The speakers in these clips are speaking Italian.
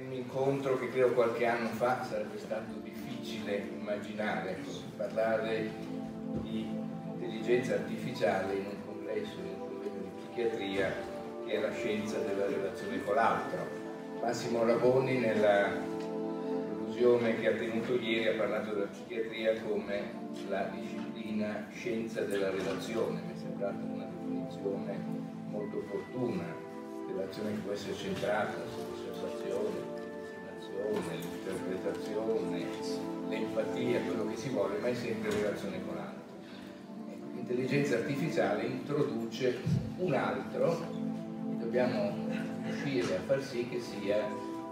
Un incontro che credo qualche anno fa sarebbe stato difficile immaginare, ecco, parlare di intelligenza artificiale in un congresso, in un convegno di psichiatria che è la scienza della relazione con l'altro. Massimo Raboni nella conclusione che ha tenuto ieri ha parlato della psichiatria come la disciplina scienza della relazione, mi è sembrata una definizione molto opportuna, relazione che può essere centrata sull'osservazione, l'immaginazione, l'interpretazione, l'empatia, quello che si vuole, ma è sempre relazione con l'altro. L'intelligenza artificiale introduce un altro e dobbiamo riuscire a far sì che sia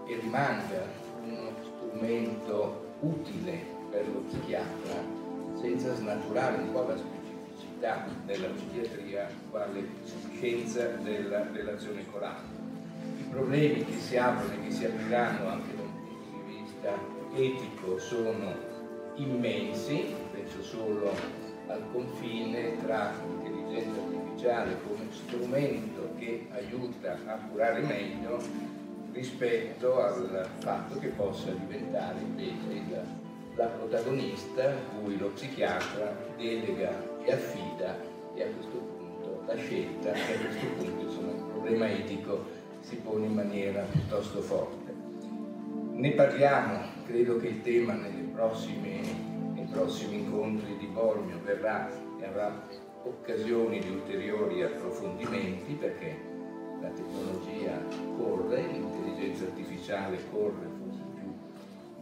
e rimanga uno strumento utile per lo psichiatra senza snaturare un po' la specificità della psichiatria quale scienza della relazione con l'altro. I problemi che si aprono e che si apriranno anche vista etico sono immensi, penso solo al confine tra l'intelligenza artificiale come strumento che aiuta a curare meglio rispetto al fatto che possa diventare invece il, la protagonista cui lo psichiatra delega e affida e a questo punto la scelta e a questo punto insomma, il problema etico si pone in maniera piuttosto forte. Ne parliamo, credo che il tema prossimi, nei prossimi incontri di Bormio verrà e avrà occasioni di ulteriori approfondimenti perché la tecnologia corre, l'intelligenza artificiale corre forse più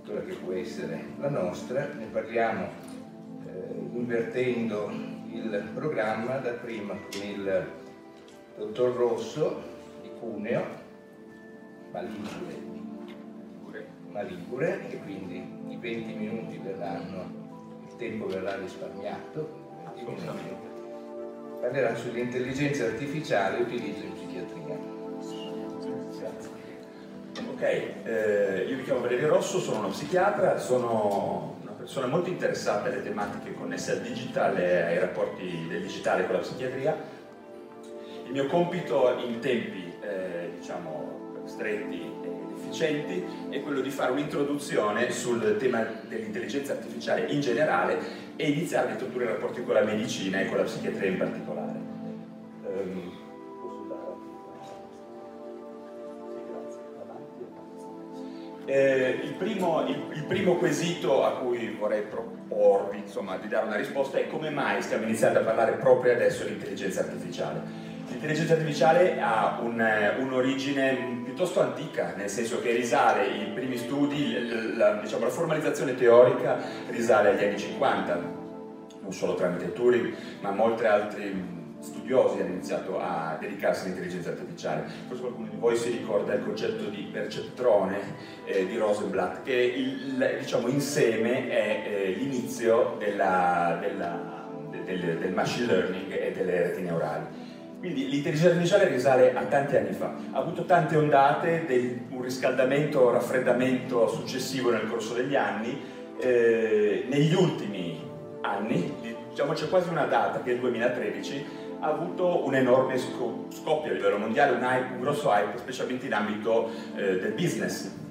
quella che può essere la nostra, ne parliamo eh, invertendo il programma, da prima con il dottor Rosso di Cuneo, Maligure, Maligure e quindi i 20 minuti verranno, il tempo verrà risparmiato, 20 minuti parlerà sull'intelligenza artificiale e utilizzo in psichiatria. Ok, eh, io mi chiamo Valerio Rosso, sono uno psichiatra, sono una persona molto interessata alle tematiche connesse al digitale, ai rapporti del digitale con la psichiatria. Il mio compito in tempi, eh, diciamo, stretti ed efficienti è quello di fare un'introduzione sul tema dell'intelligenza artificiale in generale e iniziare a introdurre i rapporti con la medicina e con la psichiatria in particolare. Um, Eh, il, primo, il, il, primo, quesito a cui vorrei proporvi insomma, di dare una risposta è come mai stiamo iniziando a parlare proprio adesso di intelligenza artificiale. L'intelligenza artificiale ha un, un'origine piuttosto antica, nel senso che risale i primi studi, la, diciamo, la formalizzazione teorica risale agli anni 50, non solo tramite Turing, ma molti altri studiosi hanno iniziato a dedicarsi all'intelligenza artificiale. Forse qualcuno di voi si ricorda il concetto di perceptrone eh, di Rosenblatt, che il, diciamo, insieme è eh, l'inizio della, della, del, del, machine learning e delle reti neurali. Quindi l'intelligenza artificiale risale a tanti anni fa, ha avuto tante ondate, del, un riscaldamento, raffreddamento successivo nel corso degli anni, eh, negli ultimi anni, diciamo c'è quasi una data che è il 2013, ha avuto un enorme scoppio a livello mondiale, un, hype, un grosso hype, specialmente in ambito eh, del business.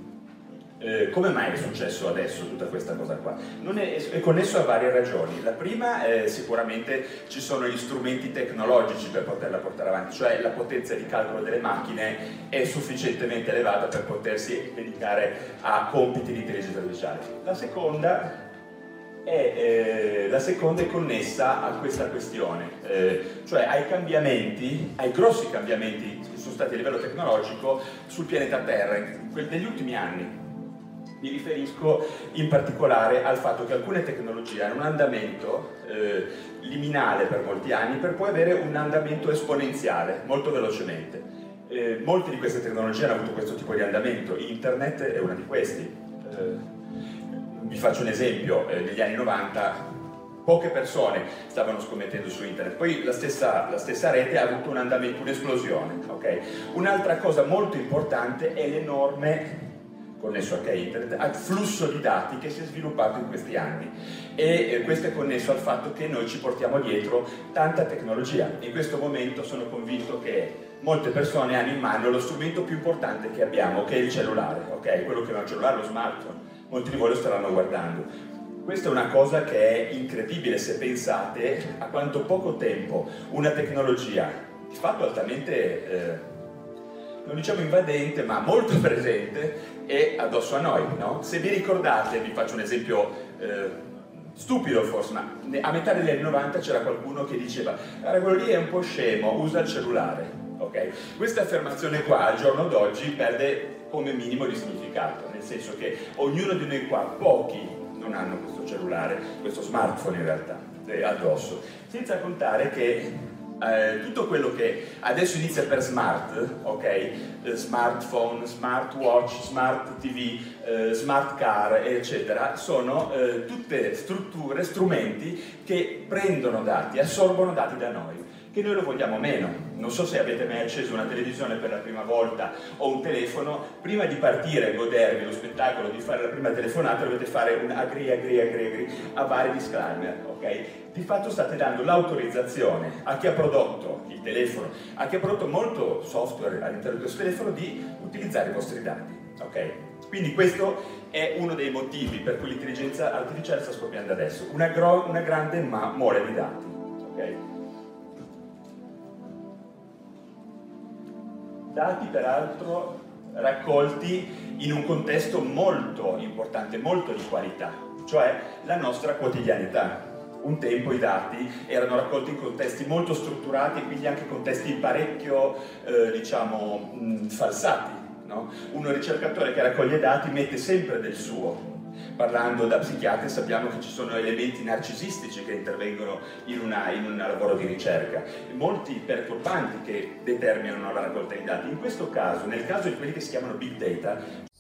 Eh, come mai è successo adesso tutta questa cosa qua? È, è, connesso a varie ragioni. La prima è sicuramente ci sono gli strumenti tecnologici per poterla portare avanti, cioè la potenza di calcolo delle macchine è sufficientemente elevata per potersi dedicare a compiti di intelligenza artificiale. La seconda e eh, la seconda è connessa a questa questione, eh, cioè ai cambiamenti, ai grossi cambiamenti che sono stati a livello tecnologico sul pianeta Terra negli ultimi anni. Mi riferisco in particolare al fatto che alcune tecnologie hanno un andamento eh, liminale per molti anni per poi avere un andamento esponenziale molto velocemente. Eh, molte di queste tecnologie hanno avuto questo tipo di andamento, internet è una di questi. Eh, vi faccio un esempio, eh, negli anni 90 poche persone stavano scommettendo su internet, poi la stessa, la stessa rete ha avuto un andamento, un'esplosione. Okay? Un'altra cosa molto importante è l'enorme connesso anche a internet, al flusso di dati che si è sviluppato in questi anni e eh, questo è connesso al fatto che noi ci portiamo dietro tanta tecnologia. In questo momento sono convinto che molte persone hanno in mano lo strumento più importante che abbiamo, che è il cellulare, ok? Quello che è un cellulare, lo smartphone. Molti di voi lo staranno guardando. Questa è una cosa che è incredibile se pensate a quanto poco tempo una tecnologia di fatto altamente eh, non diciamo invadente, ma molto presente, è addosso a noi. No? Se vi ricordate, vi faccio un esempio eh, stupido forse, ma a metà degli anni 90 c'era qualcuno che diceva guarda quello lì è un po' scemo, usa il cellulare. Okay? Questa affermazione qua al giorno d'oggi perde come minimo di significato, nel senso che ognuno di noi qua, pochi non hanno questo cellulare, questo smartphone in realtà, eh, addosso, senza contare che eh, tutto quello che adesso inizia per smart, ok? Eh, smartphone, smartwatch, smart TV, eh, smart car, eccetera, sono eh, tutte strutture, strumenti che prendono dati, assorbono dati da noi che noi lo vogliamo meno. Non so se avete mai acceso una televisione per la prima volta o un telefono, prima di partire e godervi lo spettacolo di fare la prima telefonata dovete fare un agri, agri, agri, agri a vari disclaimer, ok? Di fatto state dando l'autorizzazione a chi ha prodotto il telefono, a chi ha prodotto molto software all'interno del questo telefono di utilizzare i vostri dati, ok? Quindi questo è uno dei motivi per cui l'intelligenza artificiale sta scoppiando adesso, una, una grande mole di dati, ok? Dati peraltro raccolti in un contesto molto importante, molto di qualità, cioè la nostra quotidianità. Un tempo i dati erano raccolti in contesti molto strutturati e quindi anche contesti parecchio, eh, diciamo, mh, falsati. No? Un ricercatore che raccoglie dati mette sempre del suo, parlando da psichiatri sappiamo che ci sono elementi narcisistici che intervengono in, una, in un lavoro di ricerca, molti perturbanti che determinano la raccolta di dati. In questo caso, nel caso di quelli che si chiamano big data,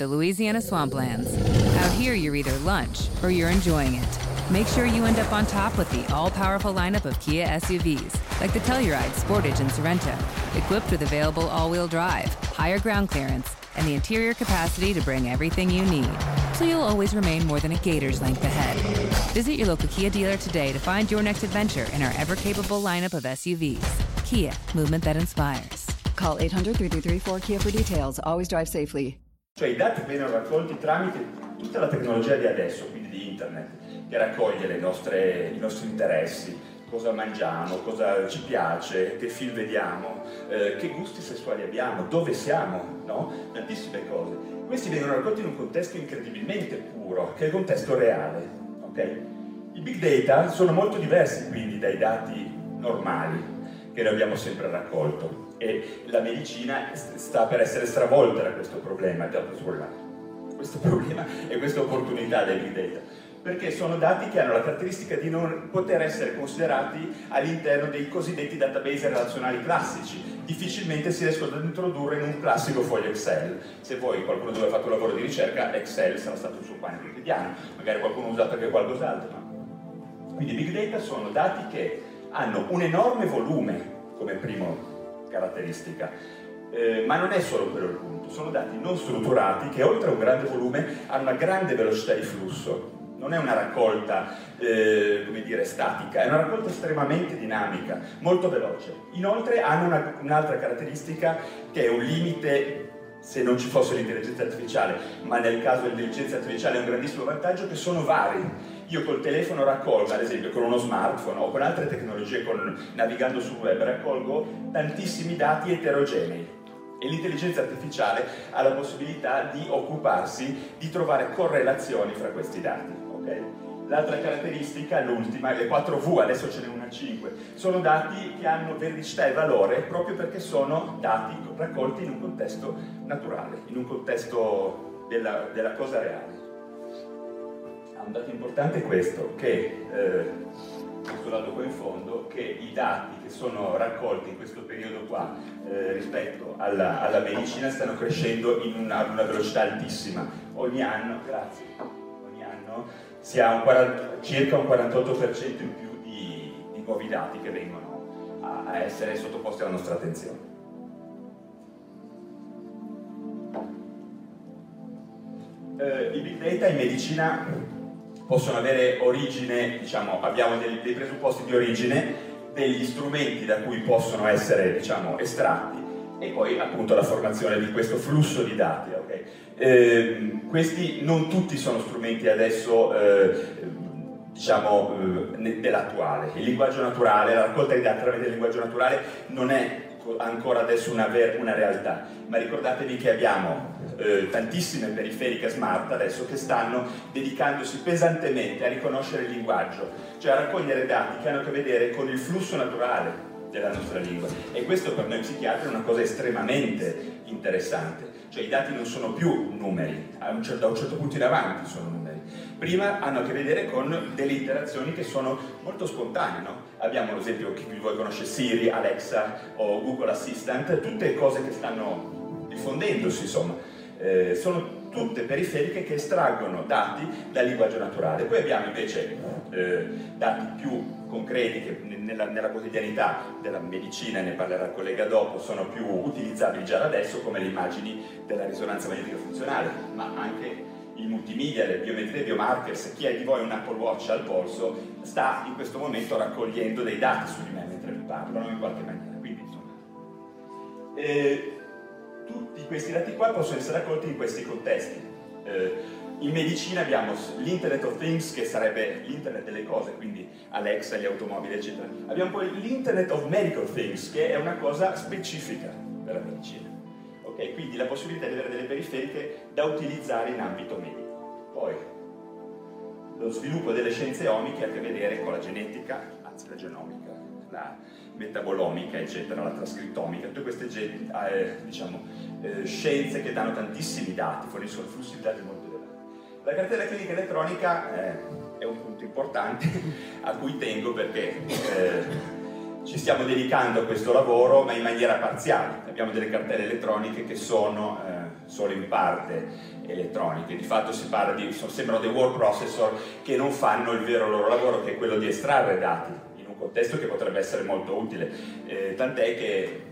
The Louisiana Swamplands. Out here, you're either lunch or you're enjoying it. Make sure you end up on top with the all-powerful lineup of Kia SUVs, like the Telluride, Sportage, and Sorento, equipped with available all-wheel drive, higher ground clearance, and the interior capacity to bring everything you need, so you'll always remain more than a gator's length ahead. Visit your local Kia dealer today to find your next adventure in our ever-capable lineup of SUVs. Kia, movement that inspires. Call 800-333-4KIA for details. Always drive safely. Cioè i dati vengono raccolti tramite tutta la tecnologia di adesso, quindi di internet, che raccoglie nostre, i nostri interessi, cosa mangiamo, cosa ci piace, che film vediamo, eh, che gusti sessuali abbiamo, dove siamo, no? Tantissime cose. Questi vengono raccolti in un contesto incredibilmente puro, che è il contesto reale, ok? I big data sono molto diversi quindi dai dati normali che noi abbiamo sempre raccolto e la medicina sta per essere stravolta da questo problema, da questo problema e questa opportunità dei big data perché sono dati che hanno la caratteristica di non poter essere considerati all'interno dei cosiddetti database relazionali classici. Difficilmente si riescono ad introdurre in un classico foglio Excel. Se voi qualcuno dove ha fatto un lavoro di ricerca, Excel sarà stato il suo pane quotidiano, magari qualcuno ha usato anche qualcos'altro. Quindi big data sono dati che hanno un enorme volume come prima caratteristica, eh, ma non è solo quello il punto, sono dati non strutturati che oltre a un grande volume hanno una grande velocità di flusso non è una raccolta, eh, dire, statica, è una raccolta estremamente dinamica, molto veloce. Inoltre hanno una, un'altra caratteristica che è un limite se non ci fosse l'intelligenza artificiale, ma nel caso dell'intelligenza artificiale è un grandissimo vantaggio che sono vari. Io col telefono raccolgo, ad esempio con uno smartphone o con altre tecnologie, con, navigando sul web, raccolgo tantissimi dati eterogenei e l'intelligenza artificiale ha la possibilità di occuparsi di trovare correlazioni fra questi dati. L'altra caratteristica, l'ultima, le 4V, adesso ce n'è una 5, sono dati che hanno veridicità e valore proprio perché sono dati raccolti in un contesto naturale, in un contesto della, della cosa reale. Un dato importante è questo, che eh, questo dato qua in fondo, che i dati che sono raccolti in questo periodo qua eh, rispetto alla, alla, medicina stanno crescendo una, ad una velocità altissima. Ogni anno, grazie, ogni anno si ha un 40, circa un 48% in più di, di, nuovi dati che vengono a, a essere sottoposti alla nostra attenzione. Eh, I big data in medicina possono avere origine, diciamo, abbiamo dei, dei, presupposti di origine, degli strumenti da cui possono essere diciamo, estratti e poi appunto la formazione di questo flusso di dati. Okay? Eh, questi non tutti sono strumenti adesso eh, diciamo eh, dell'attuale. Il linguaggio naturale, la raccolta di dati tramite il linguaggio naturale non è ancora adesso una, una realtà, ma ricordatevi che abbiamo eh, tantissime periferiche smart adesso che stanno dedicandosi pesantemente a riconoscere il linguaggio, cioè a raccogliere dati che hanno a che vedere con il flusso naturale della nostra lingua. E questo per noi psichiatri è una cosa estremamente interessante, cioè i dati non sono più numeri, un certo, da un certo punto in avanti sono numeri, prima hanno a che vedere con delle interazioni che sono molto spontanee, no? abbiamo l'esempio chi di voi conosce Siri, Alexa o Google Assistant, tutte cose che stanno diffondendosi insomma, eh, sono tutte periferiche che estraggono dati dal linguaggio naturale. Poi abbiamo invece eh, dati più concreti che nella, nella, quotidianità della medicina, ne parlerà il collega dopo, sono più utilizzabili già da adesso come le immagini della risonanza magnetica funzionale, ma anche il multimedia, le biometrie, biomarkers, chi ha di voi un Apple Watch al polso sta in questo momento raccogliendo dei dati su di me mentre vi parlo, in qualche maniera. Quindi, insomma, eh, tutti questi dati qua possono essere raccolti in questi contesti. Eh, in medicina abbiamo l'Internet of Things, che sarebbe l'internet delle cose, quindi Alexa, gli automobili, eccetera. Abbiamo poi l'Internet of Medical Things, che è una cosa specifica per la medicina. Ok, quindi la possibilità di avere delle periferiche da utilizzare in ambito medico. Poi, lo sviluppo delle scienze omiche ha a che vedere con la genetica, anzi la genomica, la metabolomica, eccetera, la trascrittomica, tutte queste eh, diciamo, eh, scienze che danno tantissimi dati, forniscono flussi di dati molto elevati. La cartella clinica elettronica eh, è un punto importante a cui tengo perché eh, ci stiamo dedicando a questo lavoro ma in maniera parziale. Abbiamo delle cartelle elettroniche che sono eh, solo in parte elettroniche, di fatto si parla di, sembrano dei word processor che non fanno il vero loro lavoro che è quello di estrarre dati contesto che potrebbe essere molto utile, eh, tant'è che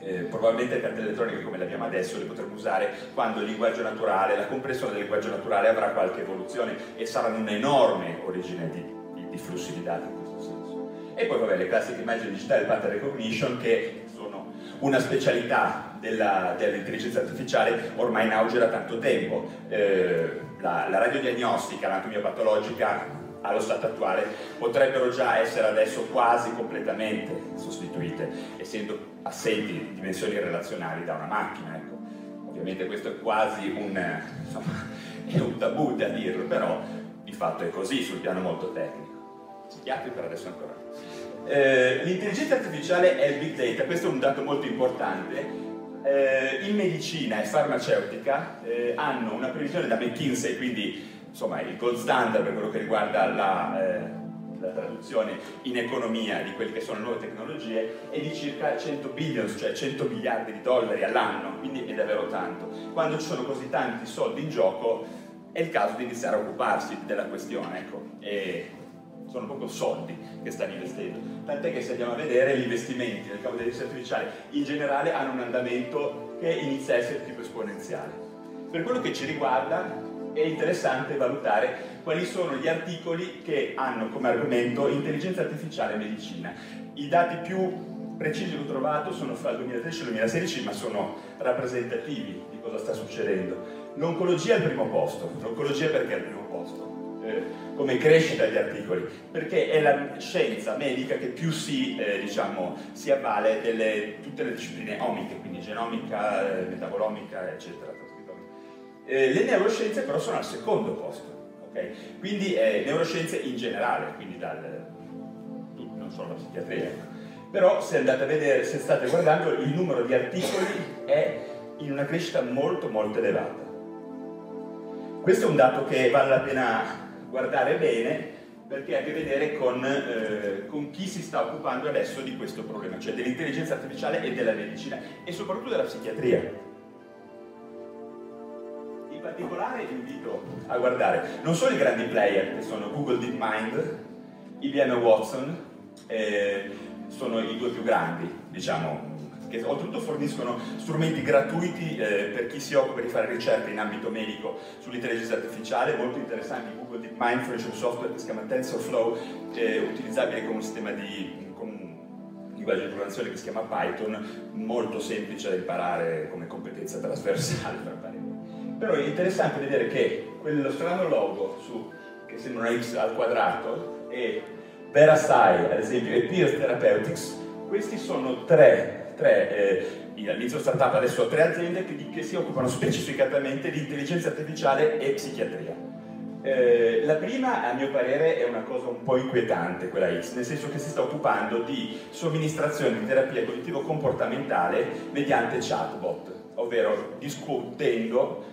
eh, probabilmente le cartelle elettroniche come le abbiamo adesso le potremo usare quando il linguaggio naturale, la comprensione del linguaggio naturale avrà qualche evoluzione e saranno un'enorme origine di, di, di, flussi di dati in questo senso. E poi vabbè le classiche immagini digitali pattern recognition che sono una specialità della, dell'intelligenza artificiale ormai in auge da tanto tempo. Eh, la, la radiodiagnostica, l'anatomia patologica allo stato attuale potrebbero già essere adesso quasi completamente sostituite, essendo assenti dimensioni relazionali da una macchina. Ecco. Ovviamente questo è quasi un, insomma, è un tabù da dirlo, però di fatto è così sul piano molto tecnico. Psichiatri per adesso ancora. Eh, l'intelligenza artificiale è il big data, questo è un dato molto importante. Eh, in medicina e farmaceutica eh, hanno una previsione da McKinsey, quindi insomma il gold standard per quello che riguarda la, eh, la, traduzione in economia di quelle che sono le nuove tecnologie è di circa 100 billions, cioè 100 miliardi di dollari all'anno, quindi è davvero tanto. Quando ci sono così tanti soldi in gioco è il caso di iniziare a occuparsi della questione, ecco. E sono proprio soldi che stanno investendo. Tant'è che se andiamo a vedere gli investimenti nel campo dell'intelligenza artificiale in generale hanno un andamento che inizia a essere tipo esponenziale. Per quello che ci riguarda, è interessante valutare quali sono gli articoli che hanno come argomento intelligenza artificiale e medicina. I dati più precisi che ho trovato sono fra il 2013 e il 2016, ma sono rappresentativi di cosa sta succedendo. L'oncologia è al primo posto. L'oncologia perché è al primo posto? Eh, come crescita degli articoli, perché è la scienza medica che più si, eh, diciamo, si avvale delle tutte le discipline omiche, quindi genomica, eh, metabolomica, eccetera. Eh, le neuroscienze però sono al secondo posto, okay? quindi eh, neuroscienze in generale, quindi dal, non solo la psichiatria. Però se andate a vedere, se state guardando, il numero di articoli è in una crescita molto molto elevata. Questo è un dato che vale la pena guardare bene perché ha a che vedere con, eh, con, chi si sta occupando adesso di questo problema, cioè dell'intelligenza artificiale e della medicina e soprattutto della psichiatria. Particolare vi invito a guardare non solo i grandi player che sono Google DeepMind, IBM Watson, eh, sono i due più grandi, diciamo, che oltretutto forniscono strumenti gratuiti eh, per chi si occupa di fare ricerca in ambito medico sull'intelligenza artificiale, molto interessanti. Google DeepMind fornisce un software che si chiama TensorFlow, eh, utilizzabile con un sistema di linguaggio di programmazione che si chiama Python, molto semplice da imparare come competenza trasversale. Però è interessante vedere che quello strano logo su, che sembra una X al quadrato e Verasai, ad esempio, e Pierce Therapeutics, questi sono tre tre, eh, all'inizio startup adesso tre aziende che, che, si occupano specificatamente di intelligenza artificiale e psichiatria. Eh, la prima, a mio parere, è una cosa un po' inquietante, quella X, nel senso che si sta occupando di somministrazione di terapia cognitivo-comportamentale mediante chatbot, ovvero discutendo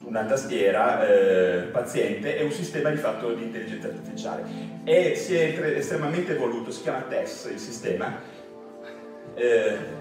Una tastiera eh, paziente e un sistema di fatto di intelligenza artificiale. E si è estremamente evoluto, si chiama TESS il sistema. Eh,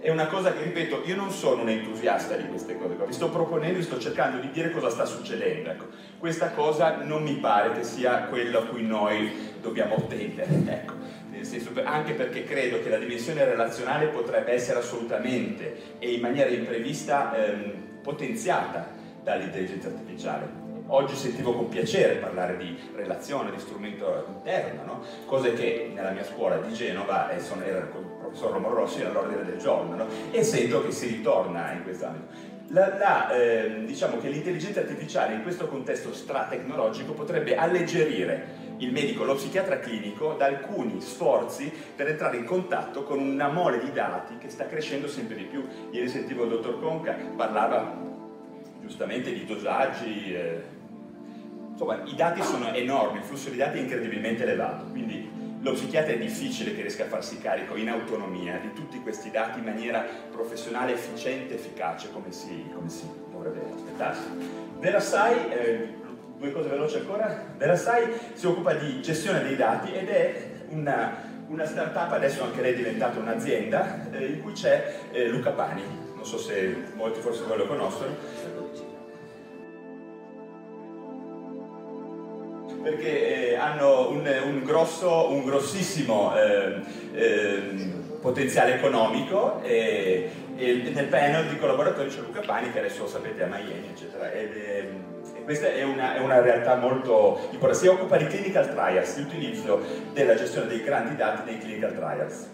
è una cosa che, ripeto, io non sono un entusiasta di queste cose qua, vi sto proponendo, vi sto cercando di dire cosa sta succedendo. Ecco, questa cosa non mi pare che sia quello a cui noi dobbiamo tendere. Ecco, senso, anche perché credo che la dimensione relazionale potrebbe essere assolutamente e in maniera imprevista ehm, potenziata dall'intelligenza artificiale. Oggi sentivo con piacere parlare di relazione, di strumento interno, no? cose che nella mia scuola di Genova eh, sono, era con il professor Romano Rossi all'ordine del giorno no? e sento che si ritorna in quest'ambito. La, la, eh, diciamo che l'intelligenza artificiale in questo contesto stratecnologico potrebbe alleggerire il medico, lo psichiatra clinico da alcuni sforzi per entrare in contatto con una mole di dati che sta crescendo sempre di più. Ieri sentivo il dottor Conca, parlava giustamente di dosaggi, eh, insomma i dati sono enormi, il flusso di dati è incredibilmente elevato, quindi lo psichiatra è difficile che riesca a farsi carico in autonomia di tutti questi dati in maniera professionale, efficiente, efficace, come si, come si dovrebbe aspettarsi. Verasai, eh, due cose veloci ancora, Verasai si occupa di gestione dei dati ed è una, una startup, adesso anche lei è diventata un'azienda, eh, in cui c'è eh, Luca Pani, non so se molti forse voi lo conoscono, perché eh, hanno un, un, grosso, un grossissimo eh, eh, potenziale economico e, e, nel panel di collaboratori c'è Luca Pani che adesso sapete a Miami eccetera ed, e questa è una, è una, realtà molto importante, si occupa di clinical trials, di utilizzo della gestione dei grandi dati dei clinical trials.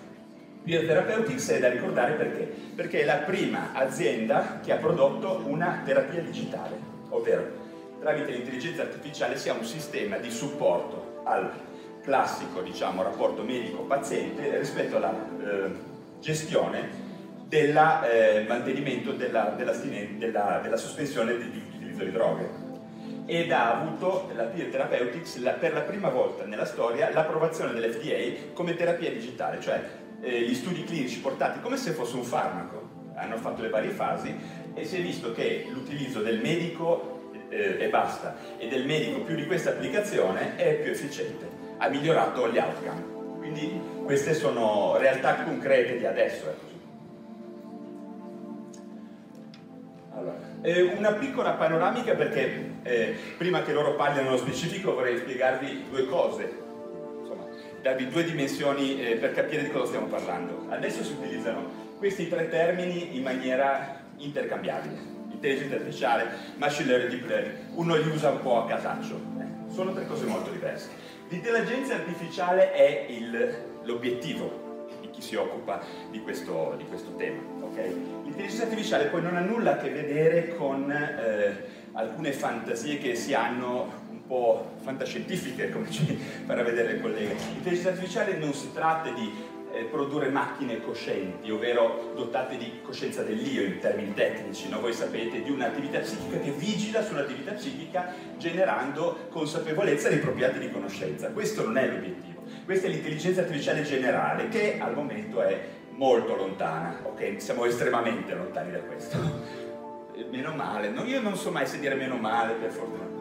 Biotherapeutics è da ricordare perché? Perché è la prima azienda che ha prodotto una terapia digitale, ovvero tramite l'intelligenza artificiale sia un sistema di supporto al classico diciamo, rapporto medico-paziente rispetto alla eh, gestione del eh, mantenimento della, della, della, della sospensione dell'utilizzo di droghe. Ed ha avuto la Peer Therapeutics la, per la prima volta nella storia l'approvazione dell'FDA come terapia digitale, cioè eh, gli studi clinici portati come se fosse un farmaco, hanno fatto le varie fasi e si è visto che l'utilizzo del medico eh, e basta, e del medico più di questa applicazione è più efficiente, ha migliorato gli outcome. Quindi queste sono realtà concrete di adesso. Eh, una piccola panoramica perché eh, prima che loro parlino nello specifico vorrei spiegarvi due cose, insomma, darvi due dimensioni eh, per capire di cosa stiamo parlando. Adesso si utilizzano questi tre termini in maniera intercambiabile intelligenza artificiale, machine learning, deep learning, uno li usa un po' a casaccio, eh, sono tre cose molto diverse. L'intelligenza artificiale è l'obiettivo di chi si occupa di questo, di questo tema. Okay? L'intelligenza artificiale poi non ha nulla a che vedere con eh, alcune fantasie che si hanno po' fantascientifiche, come ci farà vedere il collega. L'intelligenza artificiale non si tratta di eh, produrre macchine coscienti, ovvero dotate di coscienza dell'io in termini tecnici, no? voi sapete, di un'attività psichica che vigila sull'attività psichica generando consapevolezza dei propri atti di conoscenza. Questo non è l'obiettivo, questa è l'intelligenza artificiale generale che al momento è molto lontana, ok? Siamo estremamente lontani da questo. Meno male, no, io non so mai se dire meno male per fortuna.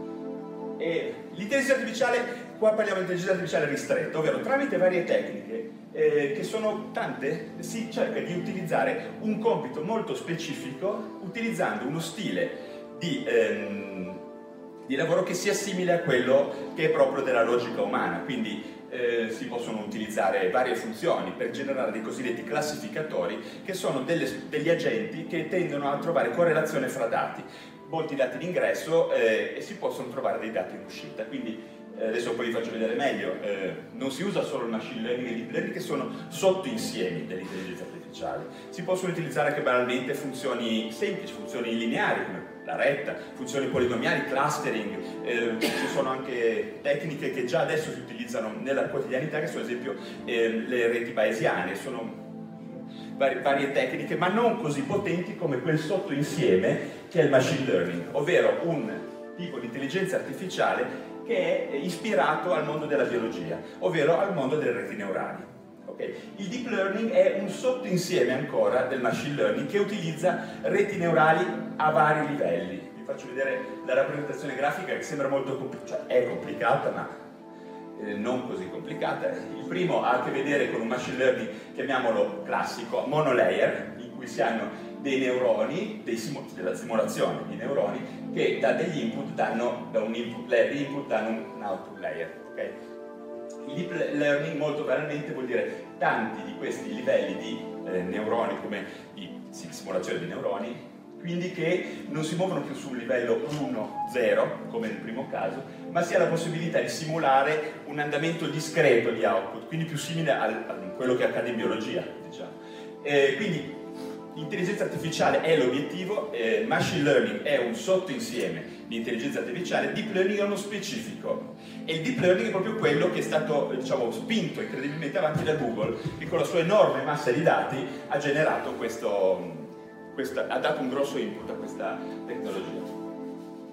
E l'intelligenza artificiale, qua parliamo di intelligenza artificiale ristretta, ovvero tramite varie tecniche, eh, che sono tante, si cerca di utilizzare un compito molto specifico utilizzando uno stile di, ehm, di lavoro che sia simile a quello che è proprio della logica umana, quindi eh, si possono utilizzare varie funzioni per generare dei cosiddetti classificatori che sono delle, degli agenti che tendono a trovare correlazione fra dati molti dati d'ingresso eh, e si possono trovare dei dati in uscita. Quindi eh, adesso poi vi faccio vedere meglio, eh, non si usa solo il machine learning e il deep learning che sono sottoinsiemi dell'intelligenza artificiale. Si possono utilizzare anche banalmente funzioni semplici, funzioni lineari come la retta, funzioni polinomiali, clustering, eh, ci sono anche tecniche che già adesso si utilizzano nella quotidianità che sono ad esempio eh, le reti bayesiane, sono varie, varie tecniche, ma non così potenti come quel sottoinsieme che è il machine learning, ovvero un tipo di intelligenza artificiale che è ispirato al mondo della biologia, ovvero al mondo delle reti neurali. Okay. Il deep learning è un sottoinsieme ancora del machine learning che utilizza reti neurali a vari livelli. Vi faccio vedere la rappresentazione grafica che sembra molto complicata, cioè è complicata ma eh, non così complicata. Il primo ha a che vedere con un machine learning, chiamiamolo classico, monolayer, in cui si hanno dei neuroni, dei simu della simulazione di neuroni, che da degli input danno, da un input layer input danno un output layer. Okay? Il deep learning molto banalmente vuol dire tanti di questi livelli di eh, neuroni, come di simulazione di neuroni, quindi che non si muovono più sul livello 1-0, come nel primo caso, ma si ha la possibilità di simulare un andamento discreto di output, quindi più simile a quello che accade in biologia. Diciamo. Eh, quindi l'intelligenza artificiale è l'obiettivo, eh, machine learning è un sottoinsieme di intelligenza artificiale, deep learning è uno specifico. E il deep learning è proprio quello che è stato diciamo, spinto incredibilmente avanti da Google, che con la sua enorme massa di dati ha generato questo, questa, ha dato un grosso input a questa tecnologia.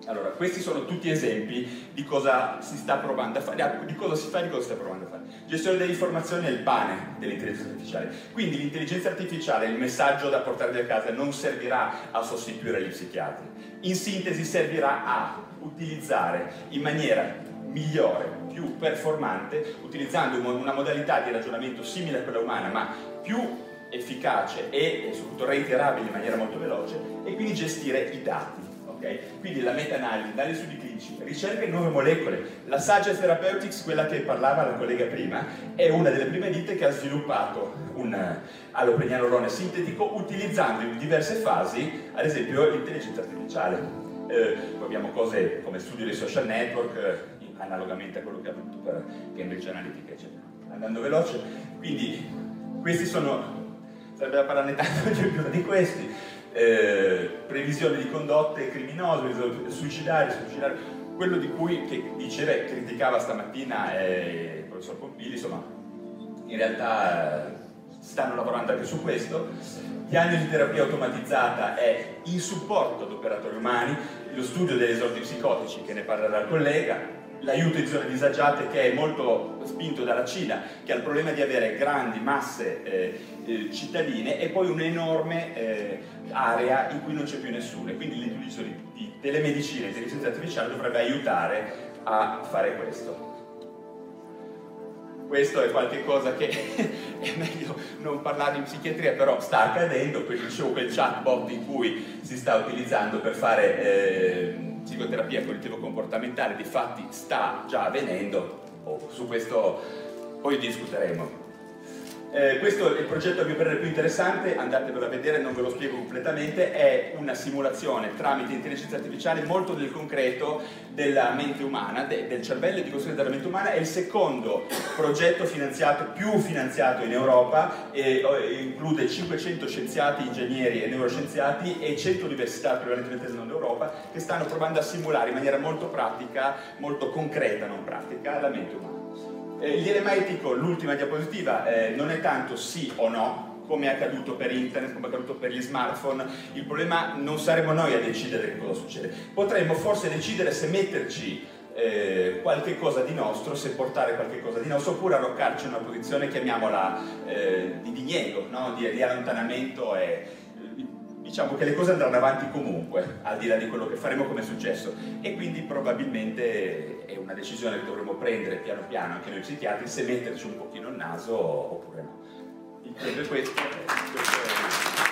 Allora, questi sono tutti esempi di cosa si sta provando a fare, di cosa si fa e di cosa si sta provando a fare. Gestione dell'informazione è il pane dell'intelligenza artificiale. Quindi l'intelligenza artificiale, il messaggio da portarvi a casa, non servirà a sostituire gli psichiatri. In sintesi servirà a utilizzare in maniera migliore, più performante, utilizzando una modalità di ragionamento simile a quella umana, ma più efficace e soprattutto reiterabile in maniera molto veloce e quindi gestire i dati. Okay? Quindi la meta-analisi, dare studi clinici, ricerca in nuove molecole. La Saggia Therapeutics, quella che parlava la collega prima, è una delle prime ditte che ha sviluppato un alloprenianolone sintetico utilizzando in diverse fasi, ad esempio, l'intelligenza artificiale. Eh, abbiamo cose come studio dei social network, eh, analogamente a quello che ha fatto per Cambridge Analytica, eccetera. Andando veloce, quindi questi sono sarebbe da parlarne tanto più di questi, eh, previsione di condotte criminose, suicidarie, suicidarie, quello di cui che diceva e criticava stamattina eh, il professor Pompili, insomma, in realtà eh, stanno lavorando anche su questo. Diagnosi di terapia automatizzata è in supporto ad operatori umani, lo studio degli esordi psicotici che ne parlerà il collega, l'aiuto in zone disagiate che è molto spinto dalla Cina, che ha il problema di avere grandi masse eh, eh, cittadine e poi un'enorme eh, area in cui non c'è più nessuno. E quindi l'utilizzo di, di telemedicina e intelligenza artificiale dovrebbe aiutare a fare questo. Questo è qualcosa che è meglio non parlare in psichiatria, però sta accadendo, quindi dicevo quel chatbot in cui si sta utilizzando per fare eh, psicoterapia cognitivo-comportamentale di fatti sta già avvenendo, oh, su questo poi discuteremo. Eh, questo è il progetto a mio parere più interessante, andatevelo a vedere, non ve lo spiego completamente, è una simulazione tramite intelligenza artificiale molto nel concreto della mente umana, de, del cervello e di costruzione della mente umana, è il secondo progetto finanziato, più finanziato in Europa, e, e include 500 scienziati, ingegneri e neuroscienziati e 100 università prevalentemente del nord Europa che stanno provando a simulare in maniera molto pratica, molto concreta, non pratica, la mente umana. Eh, etico, l'ultima diapositiva, eh, non è tanto sì o no, come è accaduto per internet, come è accaduto per gli smartphone, il problema non saremo noi a decidere che cosa succede. Potremmo forse decidere se metterci eh, qualche cosa di nostro, se portare qualche cosa di nostro, oppure arroccarci in una posizione, chiamiamola eh, di diniego, no? di, di, allontanamento e diciamo che le cose andranno avanti comunque, al di là di quello che faremo come è successo e quindi probabilmente è una decisione che dovremo prendere piano piano anche noi psichiatri se metterci un pochino il naso oppure no. Il tempo è questo. questo è...